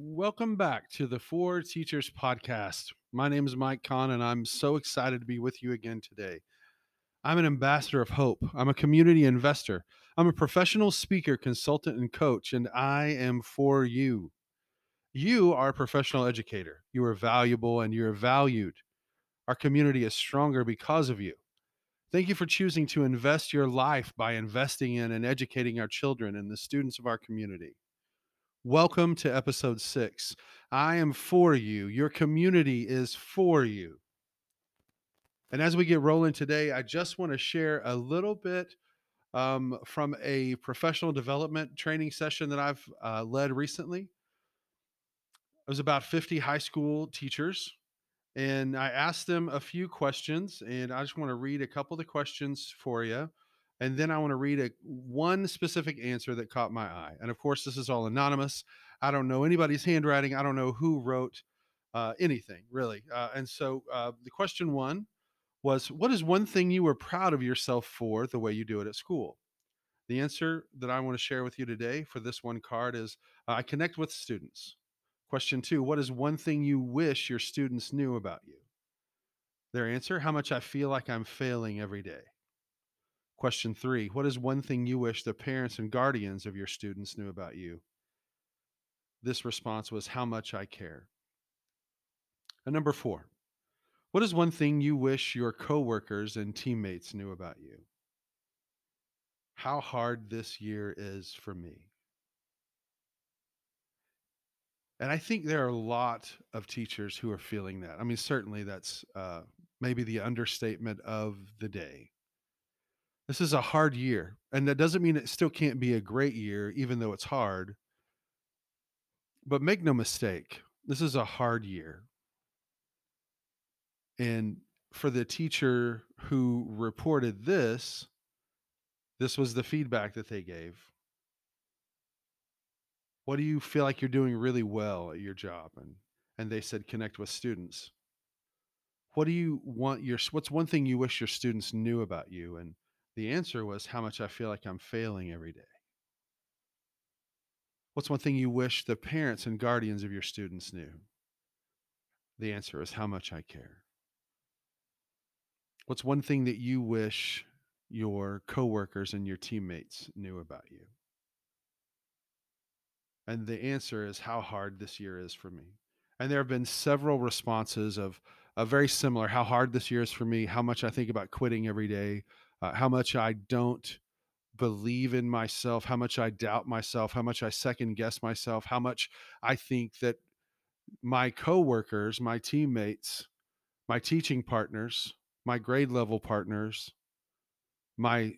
Welcome back to the For Teachers Podcast. My name is Mike Conn, and I'm so excited to be with you again today. I'm an ambassador of hope. I'm a community investor. I'm a professional speaker, consultant, and coach, and I am for you. You are a professional educator. You are valuable and you're valued. Our community is stronger because of you. Thank you for choosing to invest your life by investing in and educating our children and the students of our community. Welcome to episode six. I am for you. Your community is for you. And as we get rolling today, I just want to share a little bit um, from a professional development training session that I've uh, led recently. It was about 50 high school teachers, and I asked them a few questions, and I just want to read a couple of the questions for you and then I want to read a one specific answer that caught my eye. And of course, this is all anonymous. I don't know anybody's handwriting. I don't know who wrote uh, anything really. Uh, and so uh, the question one was, "What is one thing you were proud of yourself for the way you do it at school?" The answer that I want to share with you today for this one card is, uh, "I connect with students." Question two: What is one thing you wish your students knew about you? Their answer: How much I feel like I'm failing every day. Question three What is one thing you wish the parents and guardians of your students knew about you? This response was, How much I care. And number four What is one thing you wish your coworkers and teammates knew about you? How hard this year is for me. And I think there are a lot of teachers who are feeling that. I mean, certainly that's uh, maybe the understatement of the day. This is a hard year, and that doesn't mean it still can't be a great year, even though it's hard. But make no mistake, this is a hard year. And for the teacher who reported this, this was the feedback that they gave. What do you feel like you're doing really well at your job? And and they said connect with students. What do you want your what's one thing you wish your students knew about you? And the answer was how much I feel like I'm failing every day. What's one thing you wish the parents and guardians of your students knew? The answer is how much I care. What's one thing that you wish your coworkers and your teammates knew about you? And the answer is how hard this year is for me. And there have been several responses of, of very similar how hard this year is for me, how much I think about quitting every day, uh, how much I don't believe in myself, how much I doubt myself, how much I second guess myself, how much I think that my coworkers, my teammates, my teaching partners, my grade level partners, my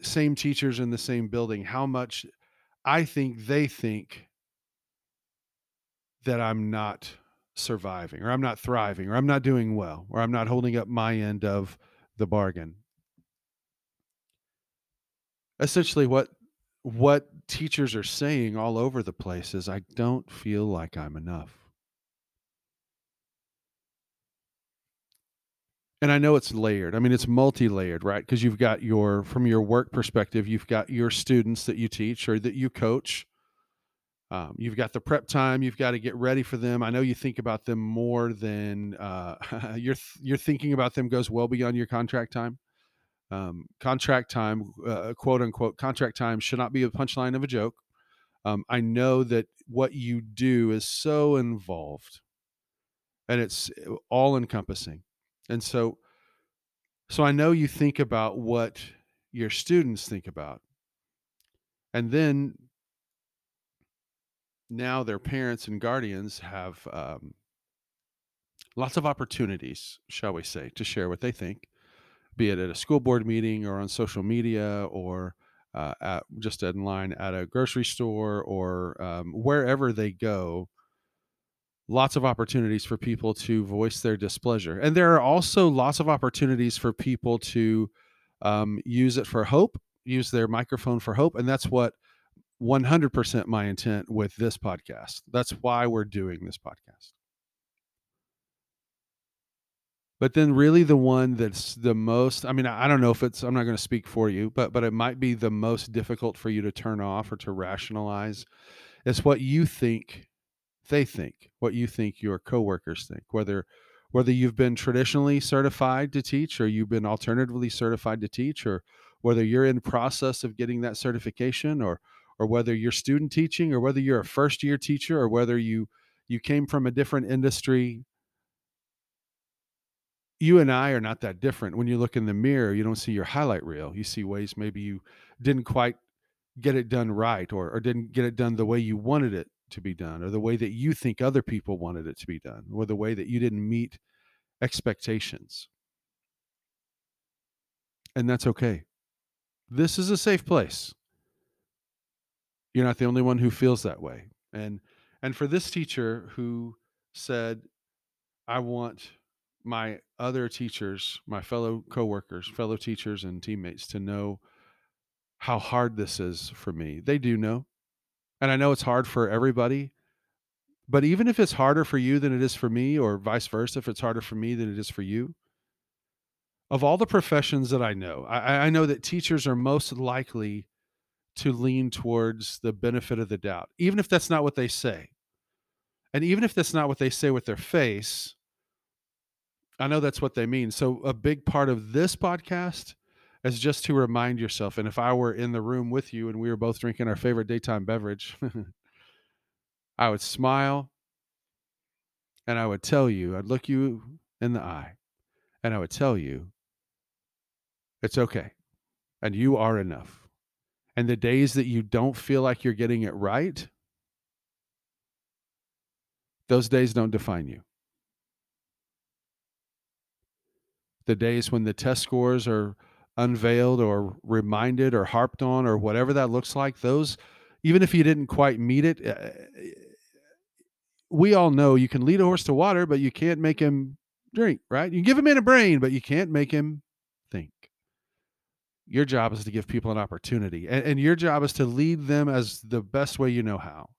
same teachers in the same building, how much I think they think that I'm not surviving or I'm not thriving or I'm not doing well or I'm not holding up my end of the bargain essentially what what teachers are saying all over the place is I don't feel like I'm enough. And I know it's layered. I mean, it's multi-layered, right? Because you've got your from your work perspective, you've got your students that you teach or that you coach. Um, you've got the prep time. You've got to get ready for them. I know you think about them more than uh, your your thinking about them goes well beyond your contract time. Um, contract time, uh, quote unquote, contract time should not be a punchline of a joke. Um, I know that what you do is so involved and it's uh, all encompassing. And so, so I know you think about what your students think about. And then now their parents and guardians have um, lots of opportunities, shall we say, to share what they think be it at a school board meeting or on social media or uh, at, just in line at a grocery store or um, wherever they go lots of opportunities for people to voice their displeasure. And there are also lots of opportunities for people to um, use it for hope use their microphone for hope and that's what 100% my intent with this podcast. That's why we're doing this podcast but then really the one that's the most i mean i don't know if it's i'm not going to speak for you but but it might be the most difficult for you to turn off or to rationalize is what you think they think, what you think your coworkers think, whether whether you've been traditionally certified to teach or you've been alternatively certified to teach or whether you're in process of getting that certification or or whether you're student teaching or whether you're a first year teacher or whether you you came from a different industry you and I are not that different. When you look in the mirror, you don't see your highlight reel. You see ways maybe you didn't quite get it done right or, or didn't get it done the way you wanted it to be done or the way that you think other people wanted it to be done or the way that you didn't meet expectations. And that's okay. This is a safe place. You're not the only one who feels that way. And and for this teacher who said I want my other teachers, my fellow coworkers, fellow teachers and teammates to know how hard this is for me. They do know. And I know it's hard for everybody. But even if it's harder for you than it is for me, or vice versa, if it's harder for me than it is for you, of all the professions that I know, I, I know that teachers are most likely to lean towards the benefit of the doubt, even if that's not what they say. And even if that's not what they say with their face, I know that's what they mean. So a big part of this podcast is just to remind yourself. And if I were in the room with you and we were both drinking our favorite daytime beverage, I would smile and I would tell you, I'd look you in the eye and I would tell you, it's okay. And you are enough. And the days that you don't feel like you're getting it right, those days don't define you. The days when the test scores are unveiled or reminded or harped on or whatever that looks like those even if you didn't quite meet it uh, we all know you can lead a horse to water but you can't make him drink right? You give him in a brain but you can't make him think. Your job is to give people an opportunity and, and your job is to lead them as the best way you know how.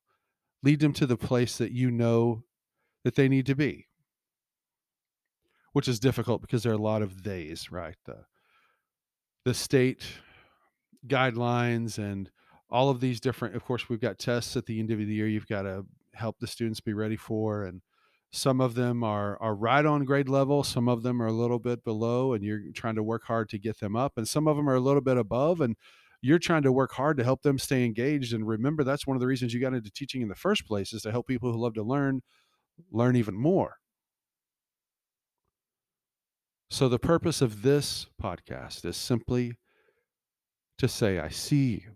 Lead them to the place that you know that they need to be which is difficult because there are a lot of days, right? The the state guidelines and all of these different of course we've got tests at the end of the year you've got to help the students be ready for and some of them are are right on grade level some of them are a little bit below and you're trying to work hard to get them up and some of them are a little bit above and you're trying to work hard to help them stay engaged and remember that's one of the reasons you got into teaching in the first place is to help people who love to learn learn even more so, the purpose of this podcast is simply to say, I see you.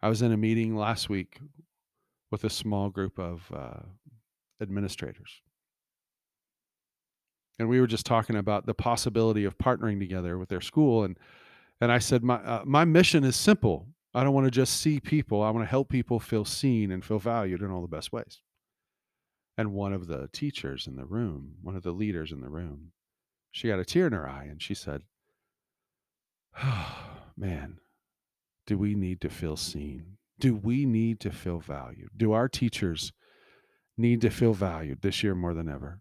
I was in a meeting last week with a small group of uh, administrators. And we were just talking about the possibility of partnering together with their school. And, and I said, my, uh, my mission is simple. I don't want to just see people, I want to help people feel seen and feel valued in all the best ways. And one of the teachers in the room, one of the leaders in the room, she got a tear in her eye and she said, oh, Man, do we need to feel seen? Do we need to feel valued? Do our teachers need to feel valued this year more than ever?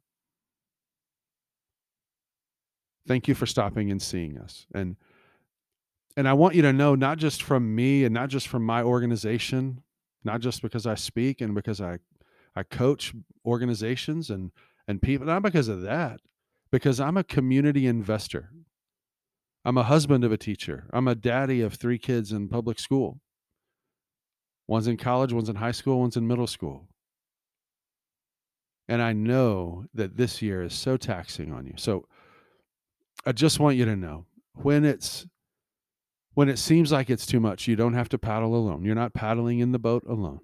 Thank you for stopping and seeing us. And and I want you to know not just from me and not just from my organization, not just because I speak and because I I coach organizations and and people not because of that, because I'm a community investor. I'm a husband of a teacher. I'm a daddy of three kids in public school. One's in college, one's in high school, one's in middle school. And I know that this year is so taxing on you. So I just want you to know when it's when it seems like it's too much, you don't have to paddle alone. You're not paddling in the boat alone.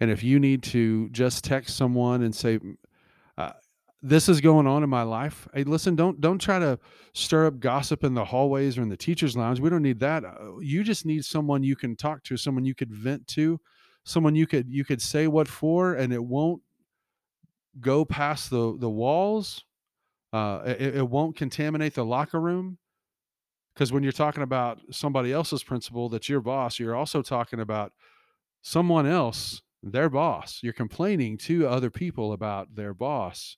And if you need to just text someone and say, uh, this is going on in my life. Hey, listen, don't don't try to stir up gossip in the hallways or in the teachers' lounge. We don't need that. Uh, you just need someone you can talk to, someone you could vent to, someone you could you could say what for, and it won't go past the the walls. Uh, it, it won't contaminate the locker room because when you're talking about somebody else's principal that's your boss, you're also talking about someone else their boss. You're complaining to other people about their boss,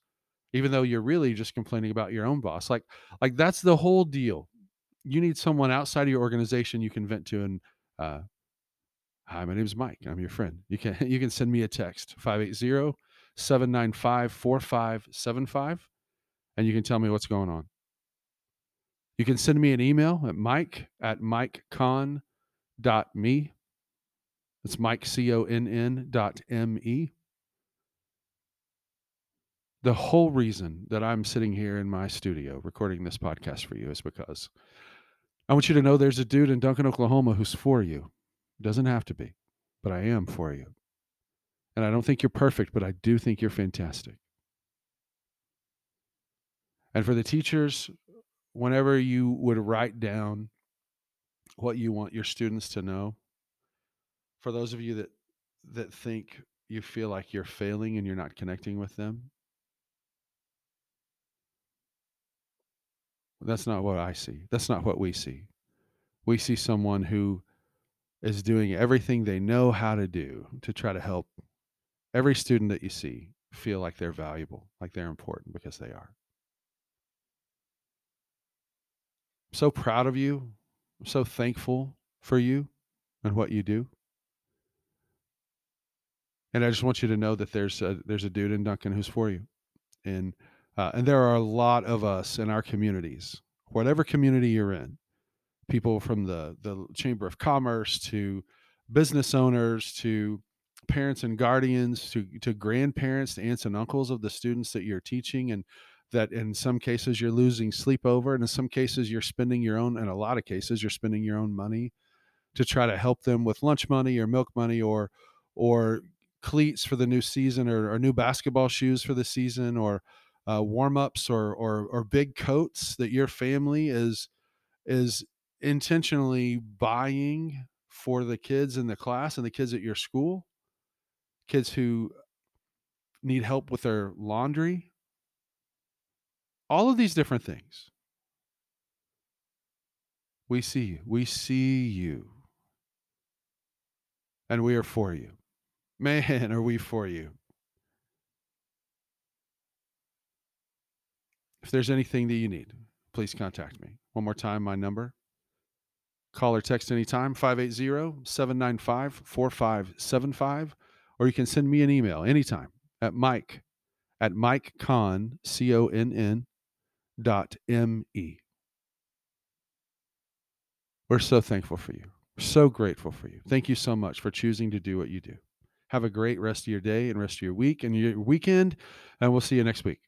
even though you're really just complaining about your own boss. Like, like that's the whole deal. You need someone outside of your organization you can vent to. And uh, Hi, my name is Mike. I'm your friend. You can you can send me a text 580 795 4575 and you can tell me what's going on. You can send me an email at mike at mikeconn.me. It's Mike, C O N N dot M E. The whole reason that I'm sitting here in my studio recording this podcast for you is because I want you to know there's a dude in Duncan, Oklahoma who's for you. Doesn't have to be, but I am for you. And I don't think you're perfect, but I do think you're fantastic. And for the teachers, whenever you would write down what you want your students to know, for those of you that that think you feel like you're failing and you're not connecting with them, that's not what I see. That's not what we see. We see someone who is doing everything they know how to do to try to help every student that you see feel like they're valuable, like they're important because they are. I'm so proud of you. I'm so thankful for you and what you do. And I just want you to know that there's a, there's a dude in Duncan who's for you, and uh, and there are a lot of us in our communities, whatever community you're in, people from the the Chamber of Commerce to business owners to parents and guardians to to grandparents to aunts and uncles of the students that you're teaching and that in some cases you're losing sleep over and in some cases you're spending your own in a lot of cases you're spending your own money to try to help them with lunch money or milk money or or cleats for the new season or, or new basketball shoes for the season or uh, warm-ups or, or or big coats that your family is is intentionally buying for the kids in the class and the kids at your school? Kids who need help with their laundry? All of these different things. We see you. We see you. And we are for you man are we for you? If there's anything that you need please contact me. One more time my number. Call or text anytime 580-795-4575 or you can send me an email anytime at mike at mikeconn c-o-n-n dot m-e we're so thankful for you. We're so grateful for you. Thank you so much for choosing to do what you do have a great rest of your day and rest of your week and your weekend and we'll see you next week